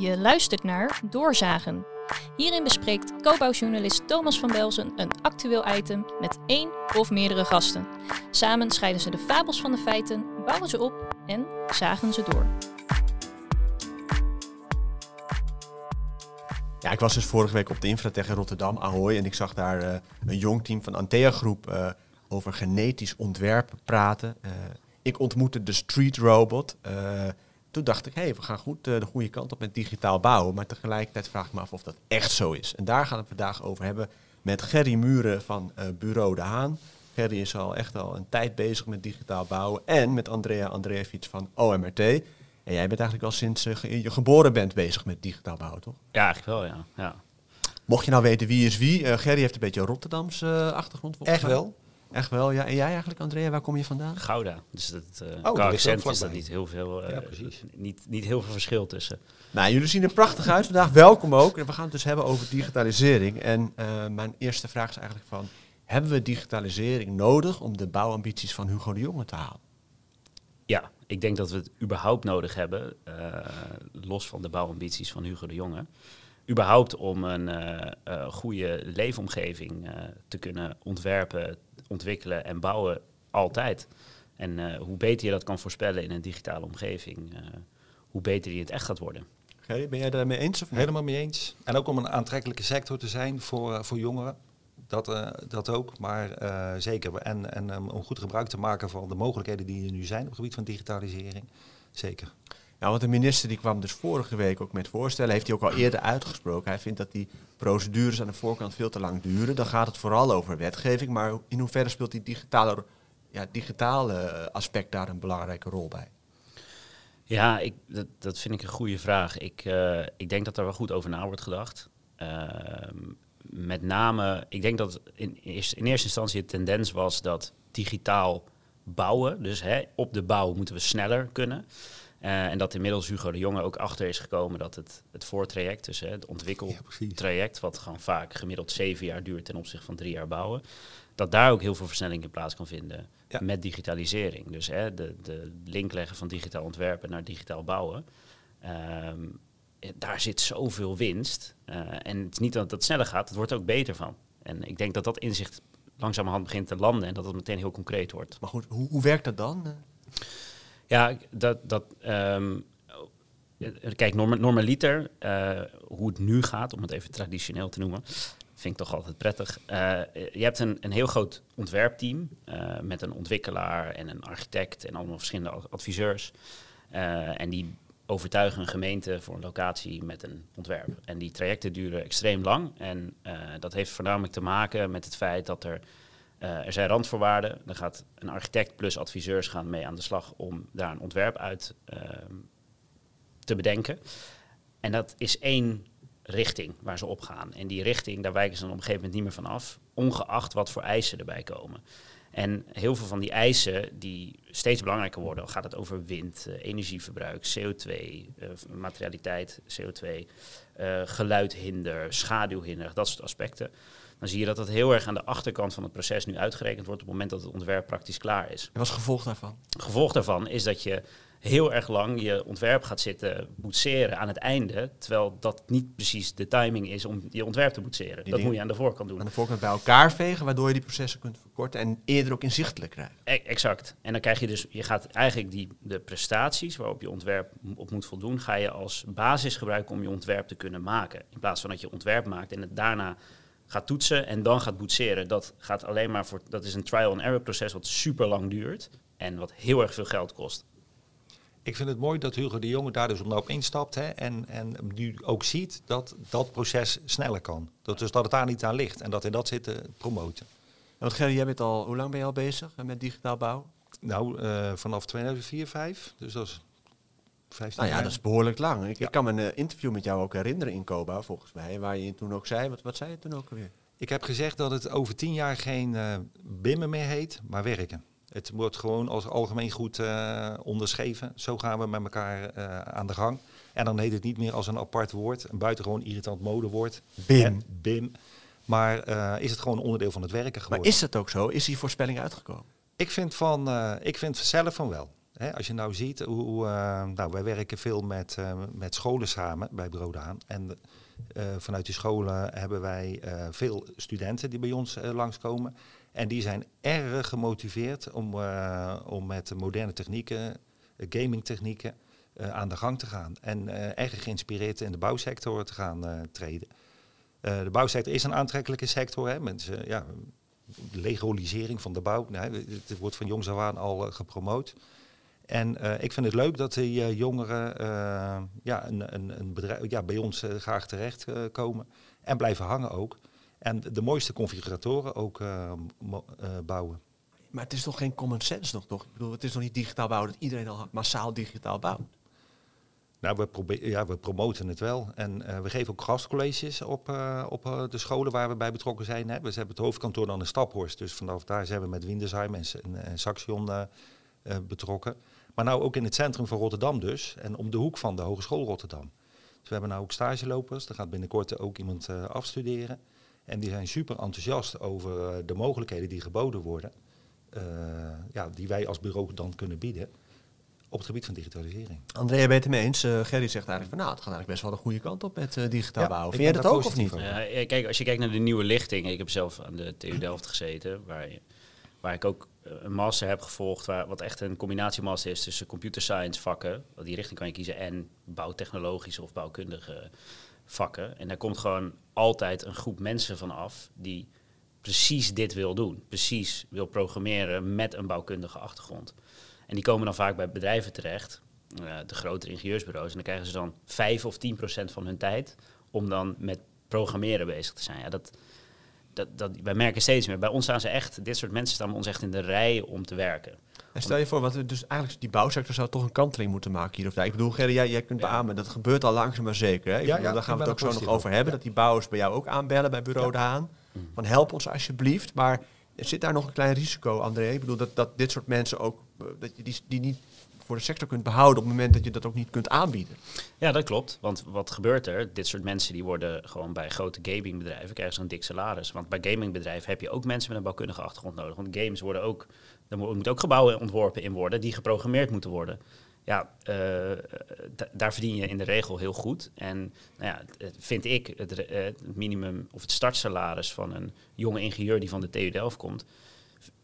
Je luistert naar Doorzagen. Hierin bespreekt co-bouwjournalist Thomas van Belzen een actueel item met één of meerdere gasten. Samen scheiden ze de fabels van de feiten, bouwen ze op en zagen ze door. Ja, ik was dus vorige week op de Infratech in Rotterdam, Ahoy, en ik zag daar eh, een jong team van Antea Groep eh, over genetisch ontwerpen praten. Eh, ik ontmoette de Street Robot. Toen dacht ik, hé, hey, we gaan goed eh, de goede kant op met digitaal bouwen. Maar tegelijkertijd vraag ik me af of dat echt zo is. En daar gaan we het vandaag over hebben met Gerry Muren van eh, Bureau De Haan. Gerry is al echt al een tijd bezig met digitaal bouwen. En met Andrea Andreevic van OMRT. En jij bent eigenlijk al sinds eh, je geboren bent bezig met digitaal bouwen, toch? Ja, eigenlijk wel, ja. ja. Mocht je nou weten wie is wie, Gerry heeft een beetje een Rotterdamse achtergrond. volgens Echt wel? Echt wel, ja. En jij eigenlijk, Andrea, waar kom je vandaan? Gouda. Dus dat, eh ook accent is dat niet heel veel, eh, Ja, precies. niet, niet heel veel verschil tussen. Nou, jullie zien er prachtig uit vandaag. Welkom ook. En we gaan het dus hebben over digitalisering. En eh, mijn eerste vraag is eigenlijk van... Hebben we digitalisering nodig om de bouwambities van Hugo de Jonge te halen? Ja, ik denk dat we het überhaupt nodig hebben, eh, los van de bouwambities van Hugo de Jonge. Überhaupt om een eh, eh, goede leefomgeving eh, te kunnen ontwerpen, ontwikkelen en bouwen altijd. En eh, hoe beter je dat kan voorspellen in een digitale omgeving, eh, hoe beter die het echt gaat worden. Gerry, ben jij daarmee eens of? Helemaal mee eens. En ook om een aantrekkelijke sector te zijn voor, eh, voor jongeren. Dat, eh, dat ook, maar eh, zeker. En, en um, om goed gebruik te maken van de mogelijkheden die er nu zijn op het gebied van digitalisering. Zeker. Ja, want de minister die kwam dus vorige week ook met voorstellen. Heeft hij ook al eerder uitgesproken. Hij vindt dat die procedures aan de voorkant veel te lang duren. Dan gaat het vooral over wetgeving. Maar in hoeverre speelt die digitale, ja, digitale eh, aspect daar een belangrijke rol bij? Ja, ik, dat, dat vind ik een goede vraag. Ik, eh, ik denk dat er wel goed over na wordt gedacht. Ehm, met name, ik denk dat in, in eerste instantie de tendens was dat digitaal bouwen, dus hè, op de bouw moeten we sneller kunnen. Eh, en dat inmiddels Hugo de Jonge ook achter is gekomen dat het, het voortraject, dus het Ja, ontwikkeltraject, precies. wat gewoon vaak gemiddeld zeven jaar duurt ten opzichte van drie jaar bouwen, dat daar ook heel veel versnelling in plaats kan vinden Ja. met digitalisering. Dus hè, de, de link leggen van digitaal ontwerpen naar digitaal bouwen. Ehm, eh, daar zit zoveel winst. Eh, en het is niet dat het sneller gaat, het wordt er ook beter van. En ik denk dat dat inzicht langzamerhand begint te landen en dat het meteen heel concreet wordt. Maar goed, hoe, hoe werkt dat dan? Ja, dat. dat ehm, eh, kijk, norma- normaliter, eh, hoe het nu gaat, om het even traditioneel te noemen, vind ik toch altijd prettig. Eh, je hebt een, een heel groot ontwerpteam eh, met een ontwikkelaar en een architect en allemaal verschillende ad- adviseurs. En die overtuigen een gemeente voor een locatie met een ontwerp. En die trajecten duren extreem lang. En dat heeft voornamelijk te maken met het feit dat er eh, er zijn randvoorwaarden. Dan gaat een architect plus adviseurs gaan mee aan de slag om daar een ontwerp uit ehm, te bedenken. En dat is één richting waar ze op gaan. En die richting, daar wijken ze dan op een gegeven moment niet meer van af, ongeacht wat voor eisen erbij komen. En heel veel van die eisen die steeds belangrijker worden, gaat het over wind, eh, energieverbruik, CO2, eh, materialiteit, CO2, eh, geluidhinder, schaduwhinder, dat soort aspecten. Dan zie je dat dat heel erg aan de achterkant van het proces nu uitgerekend wordt op het moment dat het ontwerp praktisch klaar is. En wat is het gevolg daarvan? Gevolg daarvan is dat je heel erg lang je ontwerp gaat zitten boetseren aan het einde, terwijl dat niet precies de timing is om je ontwerp te boetseren. dat moet je aan de voorkant doen. Aan de voorkant bij elkaar vegen, waardoor je die processen kunt verkorten en eerder ook inzichtelijk krijgen. E- Exact. En dan krijg je dus, je gaat eigenlijk die, de prestaties waarop je ontwerp op moet voldoen, ga je als basis gebruiken om je ontwerp te kunnen maken. In plaats van dat je ontwerp maakt en het daarna gaat toetsen en dan gaat boetseren. Dat gaat alleen maar voor, dat is een trial and error proces wat super lang duurt en wat heel erg veel geld kost. Ik vind het mooi dat Hugo de Jonge daar dus op instapt hè, en, en nu ook ziet dat dat proces sneller kan. Dat, dus dat het daar niet aan ligt en dat hij dat zit te promoten. Want Gerry, jij bent al, hoe lang ben je al bezig met digitaal bouwen? Nou, eh, vanaf 2004, 5, dus dat is 15 Nou ja, jaar. dat is behoorlijk lang. Ik, Ja. ik kan me een interview met jou ook herinneren in Koba, volgens mij, waar je toen ook zei, wat, wat zei je toen ook alweer? Ik heb gezegd dat het over tien jaar geen eh bimmen meer heet, maar werken. Het wordt gewoon als algemeen goed eh, onderschreven. Zo gaan we met elkaar eh, aan de gang. En dan heet het niet meer als een apart woord, een buitengewoon irritant modewoord. BIM. BIM. Maar is het gewoon onderdeel van het werken Maar geworden? is dat ook zo? Is die voorspelling uitgekomen? Ik vind, van, ik vind zelf van wel. Hè, als je nou ziet hoe, eh, nou, wij werken veel met, eh, met scholen samen bij Bureau Daan. En eh, vanuit die scholen hebben wij veel studenten die bij ons langskomen. En die zijn erg gemotiveerd om, om met moderne technieken, gamingtechnieken, eh, aan de gang te gaan. En erg geïnspireerd in de bouwsector te gaan treden. De bouwsector is een aantrekkelijke sector. Hè, met, eh, ja, legalisering van de bouw. Nou, het, wordt van jongs af al gepromoot. En eh, ik vind het leuk dat die eh, jongeren eh, ja, een, een, een bedrijf, ja, bij ons graag terecht eh, komen en blijven hangen ook. En de mooiste configuratoren ook bouwen. Maar het is toch geen common sense nog, toch? Ik bedoel, het is nog niet digitaal bouwen dat iedereen al massaal digitaal bouwt. Nou, we, ja, we promoten het wel. En we geven ook gastcolleges op, op de scholen waar we bij betrokken zijn. Hè. We hebben het hoofdkantoor dan in Staphorst. Dus vanaf daar zijn we met Windesheim en, en, en Saxion betrokken. Maar nou ook in het centrum van Rotterdam dus. En om de hoek van de Hogeschool Rotterdam. Dus we hebben nou ook stagelopers. Er gaat binnenkort ook iemand eh, afstuderen. En die zijn super enthousiast over eh, de mogelijkheden die geboden worden. eh, ja, die wij als bureau dan kunnen bieden op het gebied van digitalisering. André, je bent het ermee eens. Eh, Gerry zegt eigenlijk van, nou, het gaat eigenlijk best wel de goede kant op met eh, digitaal Ja, bouwen. Vind jij dat ook of niet? Ja, kijk, als je kijkt naar de nieuwe lichting, ik heb zelf aan de TU Delft gezeten, waar, je- waar ik ook eh, een master heb gevolgd, waar, wat echt een combinatiemaster is tussen computer science vakken, die richting kan je kiezen, en bouwtechnologische of bouwkundige vakken. En daar komt gewoon altijd een groep mensen van af die precies dit wil doen. Precies wil programmeren met een bouwkundige achtergrond. En die komen dan vaak bij bedrijven terecht, eh, de grotere ingenieursbureaus, en dan krijgen ze dan 5 of 10 procent van hun tijd om dan met programmeren bezig te zijn. Ja, dat, dat, dat, wij merken steeds meer. Bij ons staan ze echt, dit soort mensen staan ons echt in de rij om te werken. En stel je voor, want we dus eigenlijk die bouwsector zou toch een kanteling moeten maken hier of daar. Ik bedoel, Gerry, jij, jij kunt Ja. beamen, dat gebeurt al langzaam maar zeker. Hè? Ik Ja, bedoel, ja, daar gaan we het ook zo nog over hebben. Ja. Dat die bouwers bij jou ook aanbellen bij bureau Ja. De Haan. Van help ons alsjeblieft. Maar er zit daar nog een klein risico, André? Ik bedoel, dat, dat dit soort mensen ook, eh, dat je die, die niet voor de sector kunt behouden op het moment dat je dat ook niet kunt aanbieden. Ja, dat klopt. Want wat gebeurt er? Dit soort mensen die worden gewoon bij grote gamingbedrijven krijgen ze een dik salaris. Want bij gamingbedrijven heb je ook mensen met een bouwkundige achtergrond nodig. Want games worden ook, er mo- moeten ook gebouwen ontworpen in worden die geprogrammeerd moeten worden. Ja, eh, da- daar verdien je in de regel heel goed. En nou ja, vind ik het, het minimum of het startsalaris van een jonge ingenieur die van de TU Delft komt,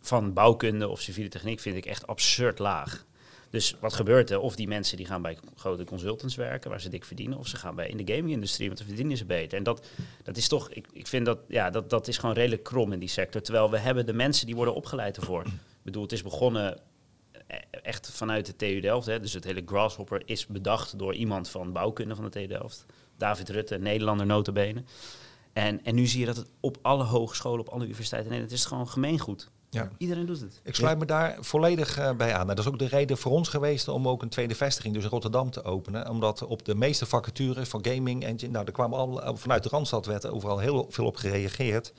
van bouwkunde of civiele techniek, vind ik echt absurd laag. Dus wat gebeurt er? Of die mensen die gaan bij grote consultants werken, waar ze dik verdienen, of ze gaan bij in de gaming-industrie, want dan verdienen ze beter. En dat, dat is toch, ik, ik vind dat, ja, dat, dat is gewoon redelijk krom in die sector. Terwijl we hebben de mensen die worden opgeleid ervoor. Ik bedoel, het is begonnen eh, echt vanuit de TU Delft. Hè. Dus het hele Grasshopper is bedacht door iemand van bouwkunde van de TU Delft. David Rutte, Nederlander notabene. En, en nu zie je dat het op alle hogescholen, op alle universiteiten in Nederland, is het gewoon gemeengoed. Ja. Iedereen doet het. Ik sluit me daar volledig eh, bij aan. Nou, dat is ook de reden voor ons geweest om ook een tweede vestiging, dus in Rotterdam, te openen. Omdat op de meeste vacatures van gaming engine, nou, er kwamen al eh, vanuit de Randstad werd er overal heel veel op gereageerd.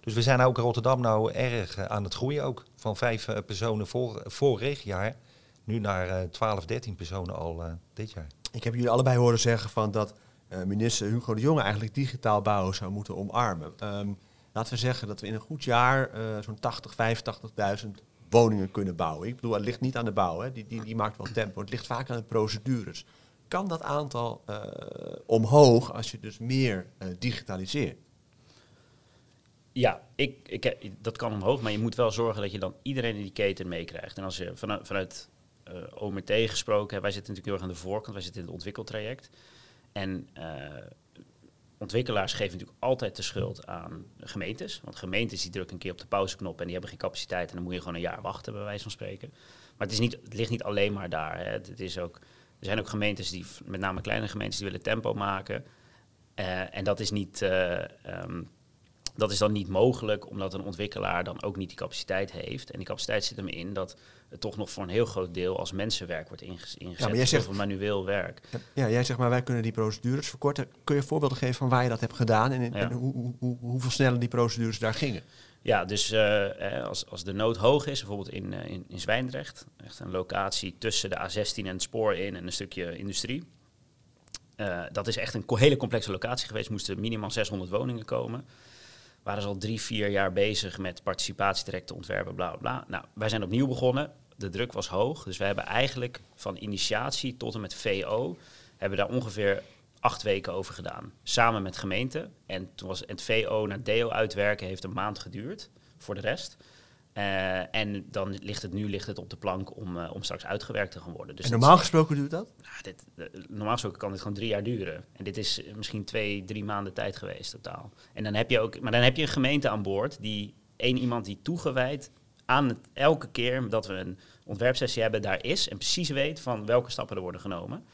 Dus we zijn ook in Rotterdam nou erg eh, aan het groeien ook. Van vijf personen voor, vorig jaar, nu naar eh 12, 13 personen al dit jaar. Ik heb jullie allebei horen zeggen van dat minister Hugo de Jonge eigenlijk digitaal bouwen zou moeten omarmen. Ehm, laten we zeggen dat we in een goed jaar eh, zo'n 80, 85.000 woningen kunnen bouwen. Ik bedoel, het ligt niet aan de bouw, hè. Die, die, die maakt wel tempo. Het ligt vaak aan de procedures. Kan dat aantal eh, omhoog als je dus meer eh, digitaliseert? Ja, ik, ik, dat kan omhoog, maar je moet wel zorgen dat je dan iedereen in die keten meekrijgt. En als je vanuit, vanuit eh, OMT gesproken, wij zitten natuurlijk heel erg aan de voorkant, wij zitten in het ontwikkeltraject. En ontwikkelaars geven natuurlijk altijd de schuld aan gemeentes. Want gemeentes die drukken een keer op de pauzeknop en die hebben geen capaciteit. En dan moet je gewoon een jaar wachten, bij wijze van spreken. Maar het, is niet, ligt niet alleen maar daar. Hè. Het, het is ook, er zijn ook gemeentes, die, met name kleine gemeentes, die willen tempo maken. Eh, en dat is niet... eh, ehm, dat is dan niet mogelijk, omdat een ontwikkelaar dan ook niet die capaciteit heeft. En die capaciteit zit hem in dat het toch nog voor een heel groot deel als mensenwerk wordt ingezet. maar jij zegt- Of manueel werk. Ja, jij zegt maar wij kunnen die procedures verkorten. Kun je voorbeelden geven van waar je dat hebt gedaan en, Ja. en hoe, hoe, hoe, hoeveel sneller die procedures daar gingen? Ja, dus eh, als, als de nood hoog is, bijvoorbeeld in, eh, in, in Zwijndrecht, echt een locatie tussen de A16 en het spoor in en een stukje industrie. Eh, dat is echt een hele complexe locatie geweest. Moesten minimaal 600 woningen komen. Waren ze al drie, vier jaar bezig met participatietrajecten ontwerpen, bla bla. Nou, wij zijn opnieuw begonnen. de druk was hoog. Dus we hebben eigenlijk van initiatie tot en met VO... hebben daar ongeveer acht weken over gedaan. Samen met gemeente. En toen was het VO naar DO uitwerken heeft een maand geduurd voor de rest. Uh, en dan ligt het nu ligt het op de plank om, uh, om straks uitgewerkt te gaan worden. Dus en normaal gesproken duurt dat? Nou, dit, uh, normaal gesproken kan dit gewoon drie jaar duren. En dit is misschien twee, drie maanden tijd geweest totaal. En dan heb je ook, maar dan heb je een gemeente aan boord die één iemand die toegewijd aan het, elke keer dat we een ontwerpsessie hebben, daar is en precies weet van welke stappen er worden genomen.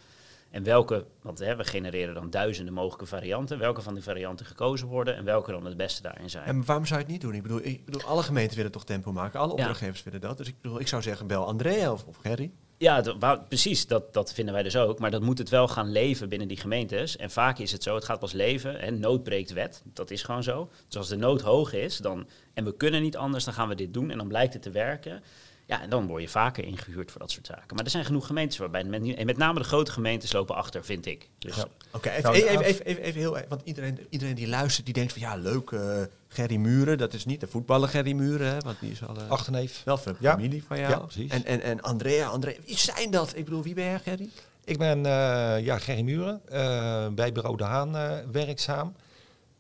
En welke, want hè, we genereren dan duizenden mogelijke varianten. Welke van die varianten gekozen worden en welke dan het beste daarin zijn. En waarom zou je het niet doen? Ik bedoel, ik bedoel alle gemeenten willen toch tempo maken. Alle opdrachtgevers willen dat. Dus ik bedoel, ik zou zeggen, bel Andrea of, of Gerry. Ja, precies. Dat, dat vinden wij dus ook. Maar dat moet het wel gaan leven binnen die gemeentes. En vaak is het zo, het gaat pas leven. En nood breekt wet. Dat is gewoon zo. Dus als de nood hoog is dan, en we kunnen niet anders, dan gaan we dit doen. En dan blijkt het te werken. Ja, en dan word je vaker ingehuurd voor dat soort zaken. Maar er zijn genoeg gemeentes waarbij, met, en met name de grote gemeentes lopen achter, vind ik. Dus ja. Oké, even, even, even, even, even, heel, want iedereen, iedereen die luistert, die denkt van ja, leuk, uh, Gerry Muren, dat is niet de voetballer Gerry Muren, hè, want die is al... Uh, Achterneef. Wel van ja. familie van jou. Ja, precies. En, en, en Andrea, Andrea, wie zijn dat? Ik bedoel, wie ben jij, Gerry? Ik ben uh, ja, Gerry Muren, bij Bureau De Haan werkzaam.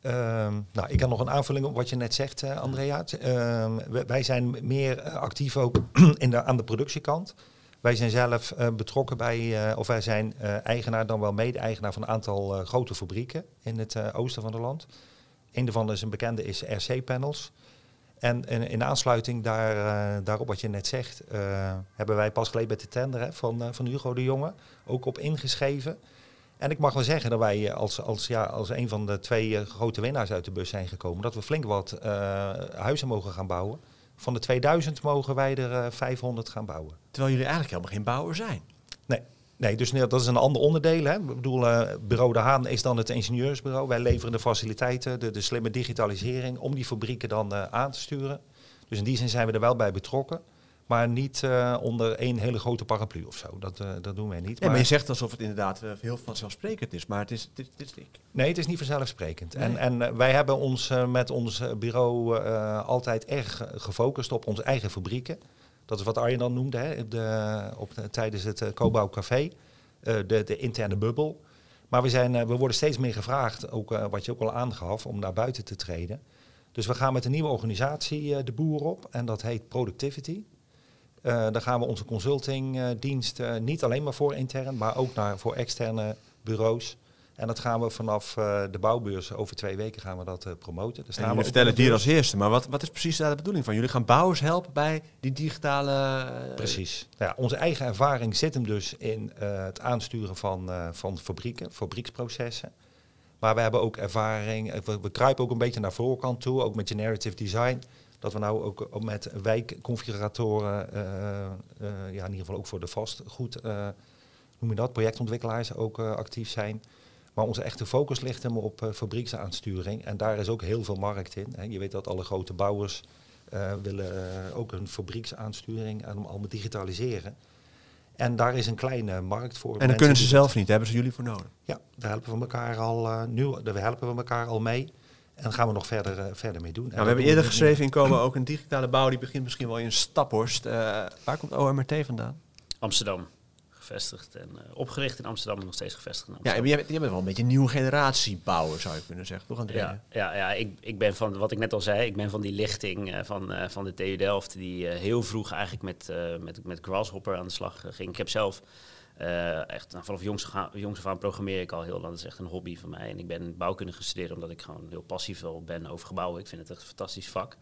Ehm, nou, ik heb nog een aanvulling op wat je net zegt, uh, Andrea. Uh, wij zijn meer eh, actief ook in aan de productiekant. Wij zijn zelf uh, betrokken bij, of wij zijn eigenaar, dan wel mede-eigenaar van een aantal grote fabrieken in het oosten van het land. Een daarvan is een bekende is RC Panels. En in, in aansluiting daar, daarop wat je net zegt, hebben wij pas geleden met de tender hè, van, van Hugo de Jonge ook op ingeschreven. En ik mag wel zeggen dat wij als, als, ja, als een van de twee grote winnaars uit de bus zijn gekomen. Dat we flink wat uh, huizen mogen gaan bouwen. Van de 2000 mogen wij er uh, 500 gaan bouwen. Terwijl jullie eigenlijk helemaal geen bouwer zijn. Nee, nee dus dat is een ander onderdeel. Hè. Ik bedoel, uh, Bureau De Haan is dan het ingenieursbureau. Wij leveren de faciliteiten, de, de slimme digitalisering om die fabrieken dan aan te sturen. Dus in die zin zijn we er wel bij betrokken. Maar niet uh, onder één hele grote paraplu of zo. Dat, uh, dat doen wij niet. Maar, maar, je zegt alsof het inderdaad uh, heel vanzelfsprekend is. Maar het is, het is Nee, het is niet vanzelfsprekend. Nee. En, en wij hebben ons met ons bureau altijd erg gefocust op onze eigen fabrieken. Dat is wat Arjen dan noemde hè, de, op de, tijdens het Cobouw Café. de, de interne bubbel. Maar we, zijn, we worden steeds meer gevraagd, ook, wat je ook al aangaf, om naar buiten te treden. Dus we gaan met een nieuwe organisatie de boer op. En dat heet Productivity. Uh, dan gaan we onze consultingdienst uh, niet alleen maar voor intern, maar ook naar, voor externe bureaus. En dat gaan we vanaf uh, de bouwbeurs over twee weken gaan we dat promoten. Dus we vertellen het hier als eerste, maar wat, wat is precies daar de bedoeling van? Jullie gaan bouwers helpen bij die digitale... Precies. Ja, onze eigen ervaring zit hem dus in het aansturen van, van fabrieken, fabrieksprocessen. Maar we hebben ook ervaring, we, we kruipen ook een beetje naar voorkant toe, ook met generative design dat we nou ook met wijkconfiguratoren, uh, uh, ja, in ieder geval ook voor de vastgoed, uh, noem je dat, projectontwikkelaars ook actief zijn. Maar onze echte focus ligt hem op fabrieksaansturing. En daar is ook heel veel markt in. Hè. Je weet dat alle grote bouwers willen ook een fabrieksaansturing en allemaal digitaliseren. En daar is een kleine markt voor. En dan kunnen ze zelf niet, hebben ze jullie voor nodig? Ja, daar helpen we elkaar al nu, daar helpen we elkaar al mee. En daar gaan we nog verder, uh, verder mee doen. Nou, we hebben eerder geschreven in Komen ook een digitale bouw die begint misschien wel in Staphorst. Uh, waar komt OMRT vandaan? Amsterdam. Gevestigd en uh, opgericht in Amsterdam en nog steeds gevestigd in Amsterdam. Ja, je bent, je bent wel een beetje een nieuwe generatie bouwer, zou je kunnen zeggen, toch André? Ja, ja, ja ik, ik ben van, wat ik net al zei, ik ben van die lichting uh, van, uh, van de TU Delft, die heel vroeg eigenlijk met, met, met Grasshopper aan de slag ging. Ik heb zelf uh, echt nou, vanaf jongs, jongs af aan programmeer ik al heel lang. Dat is echt een hobby van mij. En ik ben bouwkunde gestudeerd omdat ik gewoon heel passief ben over gebouwen. Ik vind het echt een fantastisch vak.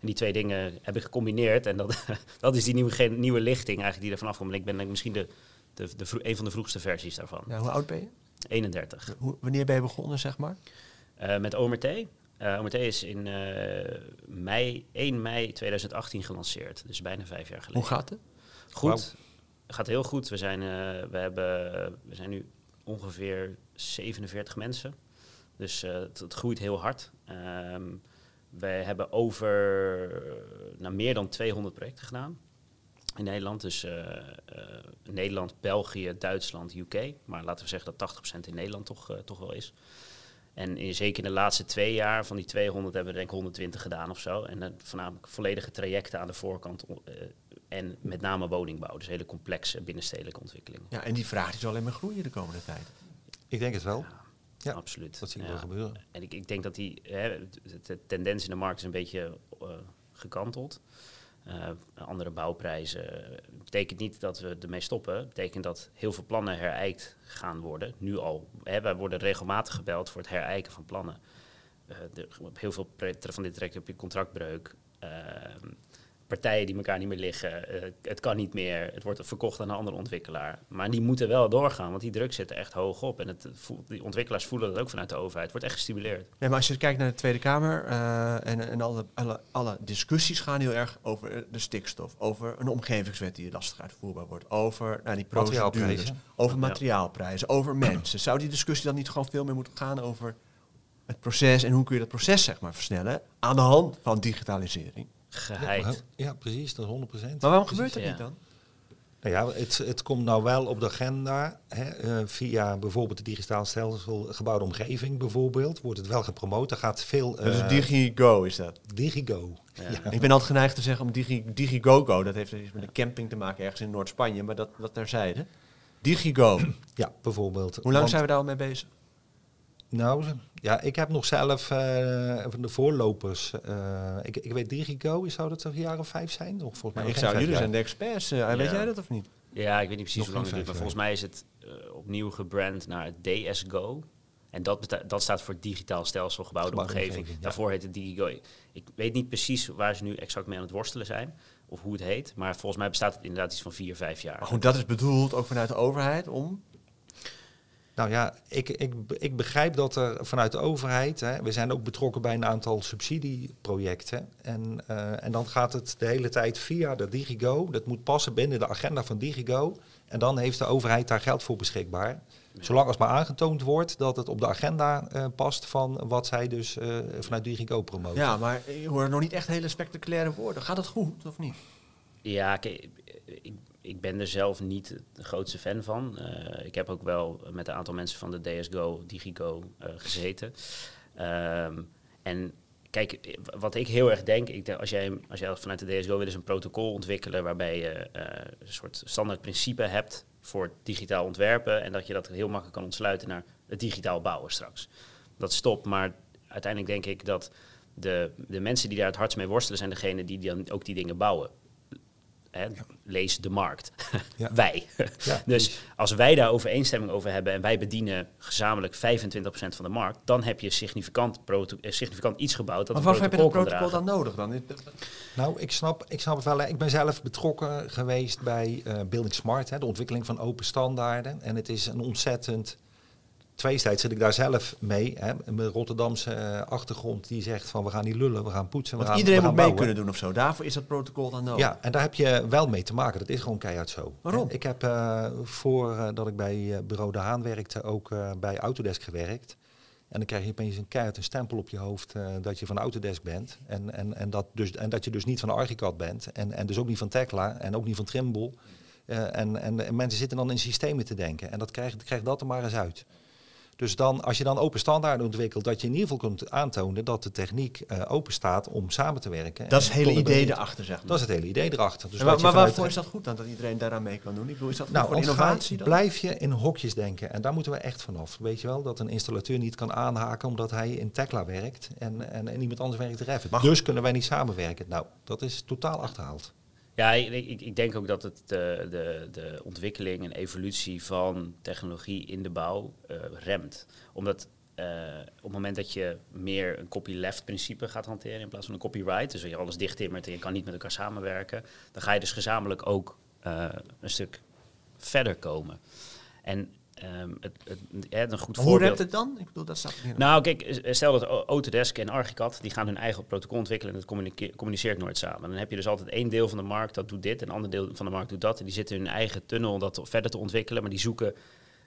En die twee dingen heb ik gecombineerd. En dat, dat is die nieuwe, nieuwe lichting eigenlijk die er vanaf komt. En ik ben misschien de, de, de, een van de vroegste versies daarvan. Ja, hoe oud ben je? 31. Hoe, wanneer ben je begonnen, zeg maar? Uh, met OMRT. Uh, OMRT is in mei, 1 mei 2018 gelanceerd. Dus bijna vijf jaar geleden. Hoe gaat het? Goed gaat heel goed. We zijn, uh, we hebben, we zijn nu ongeveer 47 mensen. Dus uh, het, het, groeit heel hard. Um, wij hebben over nou, meer dan 200 projecten gedaan in Nederland. Dus Nederland, België, Duitsland, UK. Maar laten we zeggen dat 80% in Nederland toch, toch wel is. En in, zeker in de laatste twee jaar van die 200 hebben we denk ik 120 gedaan of zo. En dan voornamelijk volledige trajecten aan de voorkant en met name woningbouw. Dus hele complexe binnenstedelijke ontwikkelingen. Ja, en die vraag die zal alleen maar groeien de komende tijd. Ik denk het wel. Ja, Absoluut. Dat zie ik Ja. wel gebeuren. En ik, ik denk dat die hè, de, de tendens in de markt is een beetje eh, gekanteld. Eh, andere bouwprijzen eh, betekent niet dat we ermee stoppen. betekent dat heel veel plannen herijkt gaan worden. Nu al. Hè, wij worden regelmatig gebeld voor het herijken van plannen. Eh, de, op heel veel projecten van dit traject heb je contractbreuk. Ehm, partijen die elkaar niet meer liggen. eh, het kan niet meer. Het wordt verkocht aan een andere ontwikkelaar. Maar die moeten wel doorgaan, want die druk zit er echt hoog op. En het voelt, die ontwikkelaars voelen dat ook vanuit de overheid. Het wordt echt gestimuleerd. Nee, maar als je kijkt naar de Tweede Kamer eh, en, en alle, alle, alle discussies gaan heel erg over de stikstof, over een omgevingswet die lastig uitvoerbaar wordt, over nou, die procedures, Materiaalprijzen. over materiaalprijzen, over mensen. Zou die discussie dan niet gewoon veel meer moeten gaan over het proces en hoe kun je dat proces zeg maar versnellen aan de hand van digitalisering? Geheid. Ja, ja, precies, dat is 100%. Maar waarom Precies. gebeurt dat ja. niet dan? Nou ja, het, het komt nou wel op de agenda. Hè, eh, via bijvoorbeeld de digitaal stelsel gebouwde omgeving bijvoorbeeld. Wordt het wel gepromoot. Er gaat veel... Dat is eh, DigiGo is dat. Digigo. Ja. Ik ben altijd geneigd te zeggen om Digi, DigiGoGo, dat heeft iets met een camping te maken ergens in Noord-Spanje, maar dat, dat terzijde. DigiGo. Ja, bijvoorbeeld. Hoe lang Want- zijn we daar al mee bezig? Nou, ja, ik heb nog zelf eh, van de voorlopers. eh, ik, ik weet Digigo, zou dat toch een jaar of vijf zijn? Of volgens mij Maar nog ik zou, jullie jaar. zijn de experts. eh, Weet jij dat of niet? Ja, ik weet niet precies Nog hoe lang het duurt, maar volgens mij is het opnieuw gebrand naar DSGO. En dat, dat staat voor digitaal stelsel gebouwde omgeving. omgeving, ja. Daarvoor heet het DigiGo. Ik weet niet precies waar ze nu exact mee aan het worstelen zijn. Of hoe het heet. Maar volgens mij bestaat het inderdaad iets van vier, vijf jaar. Maar goed, dat is bedoeld ook vanuit de overheid om... Nou ja, ik, ik, ik begrijp dat er vanuit de overheid, hè, we zijn ook betrokken bij een aantal subsidieprojecten. En, eh, en dan gaat het de hele tijd via de Digigo. Dat moet passen binnen de agenda van Digigo. En dan heeft de overheid daar geld voor beschikbaar. Zolang als maar aangetoond wordt dat het op de agenda eh, past van wat zij dus eh, vanuit Digigo promoten. Ja, maar ik hoor nog niet echt hele spectaculaire woorden. Gaat het goed of niet? Ja, kijk, ik, ik ben er zelf niet de grootste fan van. Eh, ik heb ook wel met een aantal mensen van de DSGO, Digigo eh, gezeten. Ehm, en kijk, wat ik heel erg denk, ik denk als, jij, als jij vanuit de DSGO wil eens een protocol ontwikkelen waarbij je eh, een soort standaard principe hebt voor digitaal ontwerpen en dat je dat heel makkelijk kan ontsluiten naar het digitaal bouwen straks. Dat stopt, maar uiteindelijk denk ik dat de, de mensen die daar het hardst mee worstelen zijn degene die dan ook die dingen bouwen. Hè, Lees de markt. Ja. wij. Ja, dus als wij daar overeenstemming over hebben en wij bedienen gezamenlijk 25% van de markt, dan heb je significant, proto- eh, significant iets gebouwd dat Maar een waarvoor heb je dat protocol dan nodig dan? Nou, ik snap, ik snap het wel. hè. Ik ben zelf betrokken geweest bij eh Building Smart, hè, de ontwikkeling van open standaarden. En het is een ontzettend. Tweestijds zit ik daar zelf mee. Hè. Mijn Rotterdamse eh, achtergrond die zegt van we gaan niet lullen, we gaan poetsen. We gaan, iedereen we moet mee bouwen. kunnen doen of zo. Daarvoor is dat protocol dan nodig. Ja, en daar heb je wel mee te maken. Dat is gewoon keihard zo. Waarom? Ik heb eh voordat dat ik bij eh, bureau De Haan werkte ook eh, bij Autodesk gewerkt. En dan krijg je opeens een keihard een stempel op je hoofd eh, dat je van Autodesk bent. En, en, en, dat dus, en dat je dus niet van Archicad bent. En, en dus ook niet van Tekla en ook niet van Trimble. Eh, en, en, en mensen zitten dan in systemen te denken. En dat krijgt krijg dat er maar eens uit. Dus dan, als je dan open standaarden ontwikkelt, dat je in ieder geval kunt aantonen dat de techniek eh, open staat om samen te werken. Dat is het hele idee erachter, zeg maar. Dat is het hele idee erachter. Dus maar vanuit- waarvoor is dat goed dan, dat iedereen daaraan mee kan doen? Ik bedoel, is dat nou, voor innovatie dan? blijf je in hokjes denken. En daar moeten we echt vanaf. Weet je wel, dat een installateur niet kan aanhaken omdat hij in Tekla werkt en, en, en iemand anders werkt in Revit. Dus kunnen wij niet samenwerken. Nou, dat is totaal achterhaald. Ja, ik, ik, denk ook dat het de, de, de ontwikkeling en evolutie van technologie in de bouw eh, remt. Omdat eh, op het moment dat je meer een copyleft principe gaat hanteren in plaats van een copyright, dus je alles dichttimmert en je kan niet met elkaar samenwerken, dan ga je dus gezamenlijk ook eh, een stuk verder komen. En ehm, het, een goed Hoe voorbeeld. remt het dan? Ik bedoel, dat staat. Nou, kijk, eh, stel dat Autodesk en Archicad, die gaan hun eigen protocol ontwikkelen en dat communice- communiceert nooit samen. Dan heb je dus altijd één deel van de markt dat doet dit en een ander deel van de markt doet dat. En die zitten in hun eigen tunnel dat verder te ontwikkelen, maar die zoeken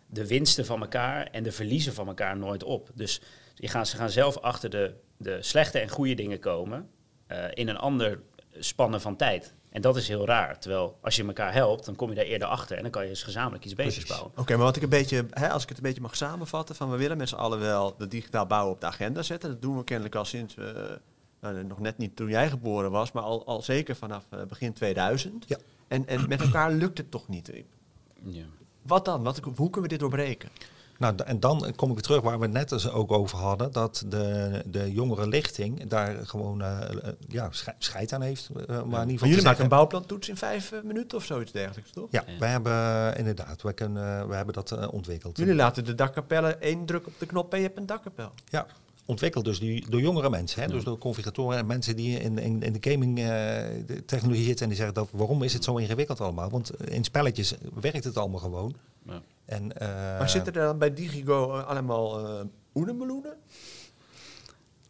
de winsten van elkaar en de verliezen van elkaar nooit op. Dus die gaan, ze gaan zelf achter de, de slechte en goede dingen komen eh, in een ander spannen van tijd. En dat is heel raar. Terwijl als je elkaar helpt, dan kom je daar eerder achter en dan kan je dus gezamenlijk iets beters Precies. bouwen. Oké, maar wat ik een beetje, hè, als ik het een beetje mag samenvatten, van we willen met z'n allen wel de digitaal bouwen op de agenda zetten. Dat doen we kennelijk al sinds, eh, nou, nog net niet toen jij geboren was, maar al, al zeker vanaf eh, begin 2000. Ja. En, en met elkaar lukt het toch niet. Ja. Wat dan? Wat, hoe kunnen we dit doorbreken? Nou, en dan kom ik weer terug waar we het net eens ook over hadden. Dat de, de jongere lichting daar gewoon eh, eh, ja, sche- scheid aan heeft. eh, maar in ieder Maar geval jullie maken zeggen- een bouwplantoets in vijf minuten of zoiets dergelijks, toch? Ja, Ja. wij hebben inderdaad, wij kunnen, we hebben dat ontwikkeld. Jullie laten de dakkapellen één druk op de knop en je hebt een dakkapel. Ja, ontwikkeld dus die, door jongere mensen. Hè? Ja. Dus door configuratoren en mensen die in, in, in de gaming eh, de technologie zitten. En die zeggen, dat, waarom is het zo ingewikkeld allemaal? Want in spelletjes werkt het allemaal gewoon. Ja. En, eh, Maar zitten er dan bij Digigo eh, allemaal eh oenemeloenen?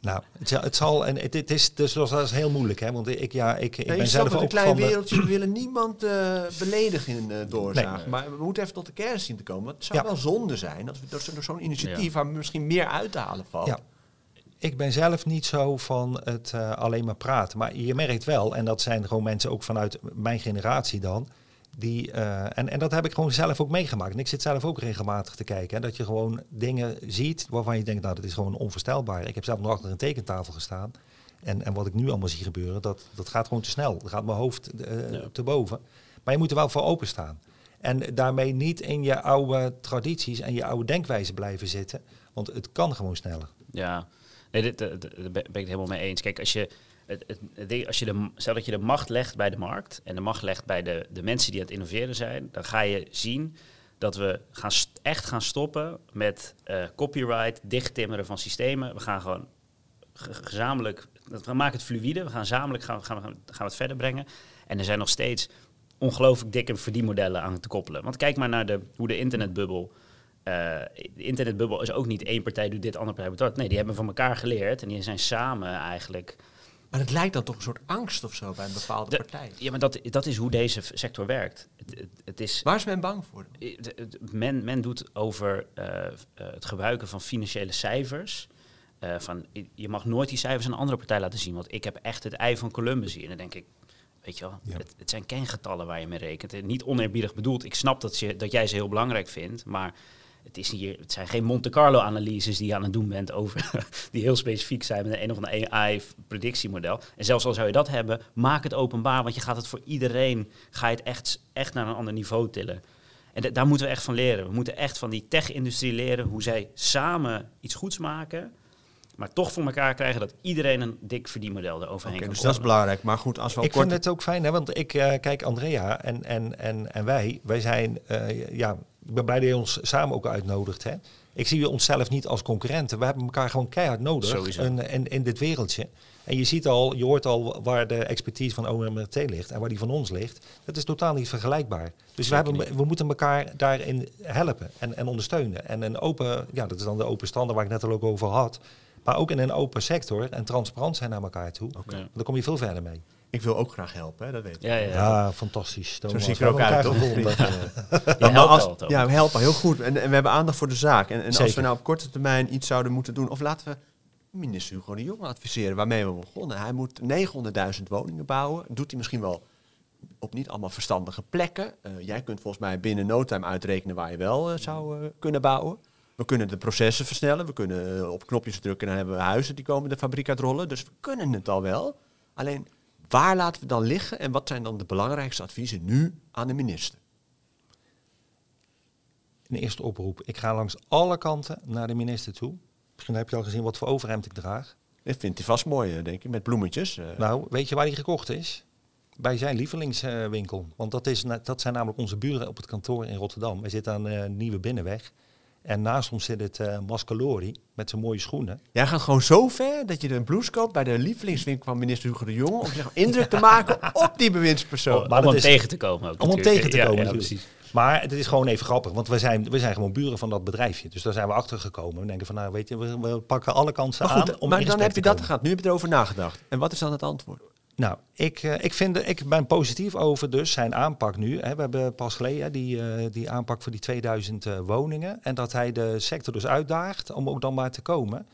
Nou, het, zal- het zal, en het, het is, dus dat is heel moeilijk, hè? Want ik, ja, ik, ik Nee, ben zelf het, een ook klein van de- wereldje. We willen niemand eh, beledigen in eh doorzagen. Nee. Maar we moeten even tot de kern zien te komen. Want het zou Ja. wel zonde zijn als we door, zo- door zo'n initiatief waar misschien meer uit te halen valt. Ja. Ik ben zelf niet zo van het eh, alleen maar praten. Maar je merkt wel, en dat zijn gewoon mensen ook vanuit mijn generatie dan. Die, eh, en, en dat heb ik gewoon zelf ook meegemaakt. En ik zit zelf ook regelmatig te kijken. Hè, dat je gewoon dingen ziet waarvan je denkt, nou dat is gewoon onvoorstelbaar. Ik heb zelf nog achter een tekentafel gestaan. En, en wat ik nu allemaal zie gebeuren, dat, dat gaat gewoon te snel. Dat gaat mijn hoofd eh, Ja. te boven. Maar je moet er wel voor openstaan. En daarmee niet in je oude tradities en je oude denkwijze blijven zitten. Want het kan gewoon sneller. Ja, nee, dit, eh, daar ben ik het helemaal mee eens. Kijk, als je, als je de, stel dat je de macht legt bij de markt en de macht legt bij de, de mensen die aan het innoveren zijn, dan ga je zien dat we gaan echt gaan stoppen met eh, copyright, dichttimmeren van systemen. We gaan gewoon ge- gezamenlijk, we maken het fluïde, we gaan gezamenlijk gaan, gaan, gaan, gaan we het verder brengen. En er zijn nog steeds ongelooflijk dikke verdienmodellen aan te koppelen. Want kijk maar naar de, hoe de internetbubbel eh, de internetbubbel is ook niet één partij doet dit, andere partij doet dat. Nee, die hebben van elkaar geleerd en die zijn samen eigenlijk. Maar het lijkt dan toch een soort angst of zo bij een bepaalde De- partij. Ja, maar dat, dat is hoe deze sector werkt. Het, het, het is, Waar is men bang voor? het- het- men, men doet over eh, eh, het gebruiken van financiële cijfers. eh, van, je mag nooit die cijfers aan een andere partij laten zien, want ik heb echt het ei van Columbus hier. En dan denk ik, weet je wel, Ja. het, het zijn kengetallen waar je mee rekent. En niet oneerbiedig bedoeld. Ik snap dat, je, dat jij ze heel belangrijk vindt, maar het, is hier, het zijn geen Monte Carlo-analyses die je aan het doen bent over die heel specifiek zijn met een of ander AI-predictiemodel. En zelfs al zou je dat hebben, maak het openbaar, want je gaat het voor iedereen, ga je het echt, echt naar een ander niveau tillen. En da- daar moeten we echt van leren. We moeten echt van die tech-industrie leren hoe zij samen iets goeds maken, maar toch voor elkaar krijgen dat iedereen een dik verdienmodel eroverheen Oké, kan dus dat is belangrijk. Maar goed, als we Ik kort... vind het ook fijn, hè, want ik eh, kijk Andrea en, en, en, en wij, wij zijn, eh, ja, dat je ons samen ook uitnodigt. Hè. Ik zie onszelf niet als concurrenten. We hebben elkaar gewoon keihard nodig Sowieso. in, dit wereldje. En je ziet al, je hoort al waar de expertise van OMRT ligt en waar die van ons ligt. Dat is totaal niet vergelijkbaar. Dus we, hebben, we moeten elkaar daarin helpen en, en ondersteunen. En een open, ja, dat is dan de open standaard waar ik net al ook over had. Maar ook in een open sector en transparant zijn naar elkaar toe. Dan kom je veel verder mee. Ik wil ook graag helpen, hè, dat weet ik. Ja, ja, Ja, fantastisch. Thomas. zie ik er ook uit, toch? maar als- ja, we helpen heel goed. En, en we hebben aandacht voor de zaak. En, en als we nou op korte termijn iets zouden moeten doen, of laten we minister Hugo de Jonge adviseren, waarmee we begonnen. Hij moet 900.000 woningen bouwen. Doet hij misschien wel op niet allemaal verstandige plekken. Eh, jij kunt volgens mij binnen no time uitrekenen waar je wel eh, zou eh, kunnen bouwen. We kunnen de processen versnellen. We kunnen op knopjes drukken en dan hebben we huizen die komen de fabriek uitrollen. Dus we kunnen het al wel. Alleen, waar laten we dan liggen en wat zijn dan de belangrijkste adviezen nu aan de minister? Een eerste oproep. Ik ga langs alle kanten naar de minister toe. Misschien heb je al gezien wat voor overhemd ik draag. Dat vindt hij vast mooi, eh, denk ik, met bloemetjes. eh. Nou, weet je waar die gekocht is? Bij zijn lievelingswinkel. Want dat, is, dat zijn namelijk onze buren op het kantoor in Rotterdam. We zitten aan de Nieuwe Binnenweg. En naast ons zit het eh Mascalori met zijn mooie schoenen. Jij gaat gewoon zo ver dat je een blouse koopt bij de lievelingswinkel van minister Hugo de Jonge. Om zeg maar, indruk te maken op die bewindspersoon. Om, Maar om hem is- tegen te komen ook Om hem tegen te Ja, komen ja, precies. Maar het is gewoon even grappig, want we zijn, we zijn gewoon buren van dat bedrijfje. Dus daar zijn we achter gekomen. We denken van, nou weet je, we, we pakken alle kansen maar goed, aan om maar dan heb je dat gehad. Nu heb je erover nagedacht. En wat is dan het antwoord? Nou, ik, eh, ik, vind, ik ben positief over dus zijn aanpak nu. We hebben pas geleden die, eh, die aanpak voor die 2000 eh, woningen. En dat hij de sector dus uitdaagt om ook dan maar te komen.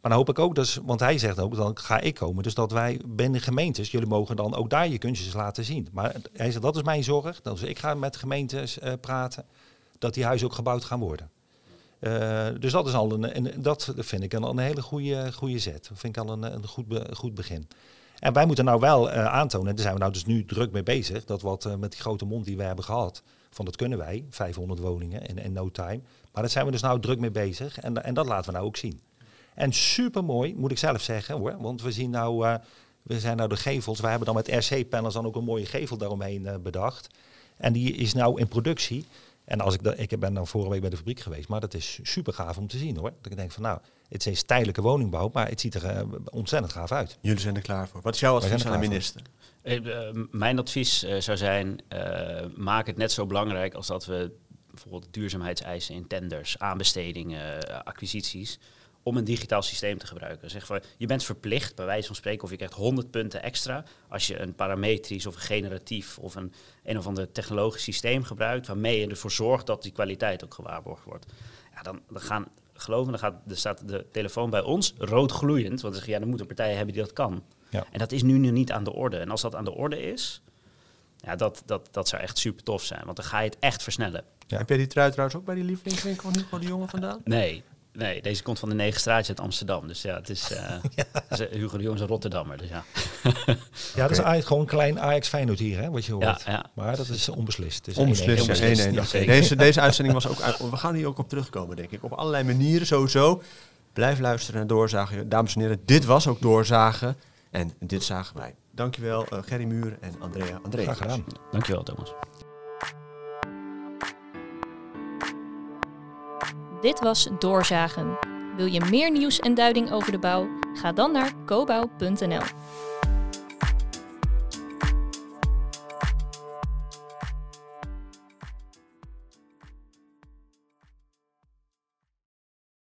Maar dan hoop ik ook, dus, want hij zegt ook, dan ga ik komen. Dus dat wij binnen gemeentes, jullie mogen dan ook daar je kunstjes laten zien. Maar hij zegt, dat is mijn zorg. Dus ik ga met gemeentes praten, dat die huizen ook gebouwd gaan worden. Dus dat is al een, een, dat vind ik een, een hele goede, goede zet. Dat vind ik al een, een goed, goed begin. En wij moeten nou wel uh, aantonen, en daar zijn we nou dus nu druk mee bezig, dat wat uh, met die grote mond die we hebben gehad, van dat kunnen wij, 500 woningen in, no time. Maar daar zijn we dus nou druk mee bezig en, en dat laten we nou ook zien. En super mooi, moet ik zelf zeggen hoor, want we zien nou, uh, we zijn nou de gevels, we hebben dan met RC-panels dan ook een mooie gevel daaromheen bedacht. En die is nou in productie. En als ik, dat, ik ben dan vorige week bij de fabriek geweest, maar dat is super gaaf om te zien hoor. Dat ik denk van nou, het is tijdelijke woningbouw, maar het ziet er uh, ontzettend gaaf uit. Jullie zijn er klaar voor. Wat is jouw advies aan de minister? Uh, mijn advies uh, zou zijn, maak het net zo belangrijk als dat we bijvoorbeeld duurzaamheidseisen in tenders, aanbestedingen, acquisities, om een digitaal systeem te gebruiken. Zeg van, je bent verplicht, bij wijze van spreken, of je krijgt 100 punten extra als je een parametrisch of een generatief of een een of ander technologisch systeem gebruikt, waarmee je ervoor zorgt dat die kwaliteit ook gewaarborgd wordt. Ja, dan, dan gaan geloven, dan gaat, er staat de telefoon bij ons rood gloeiend. Want zeggen, ja, dan moeten partijen hebben die dat kan. Ja. En dat is nu niet aan de orde. En als dat aan de orde is, ja, dat, dat, dat zou echt super tof zijn. Want dan ga je het echt versnellen. Ja. Heb jij die trui trouwens ook bij die lievelingswinkel van Hugo de Jonge vandaan? Nee, Nee, deze komt van de negen straatje uit Amsterdam. Dus ja, het is, uh, ja. Hugo de Jong is een Rotterdammer. Dus ja. ja, dat is eigenlijk gewoon een klein Ajax Feyenoord hier, hè, wat je hoort. Ja, ja. Maar dat is onbeslist. Dus onbeslist, Deze, deze uitzending was ook... We gaan hier ook op terugkomen, denk ik. Op allerlei manieren sowieso. Blijf luisteren en doorzagen. Dames en heren, dit was ook doorzagen. En dit zagen wij. Dankjewel, uh, Gerry Muur en Andrea. Andrea. Graag gedaan. Dankjewel, Thomas. Dit was Doorzagen. Wil je meer nieuws en duiding over de bouw? Ga dan naar cobouw.nl.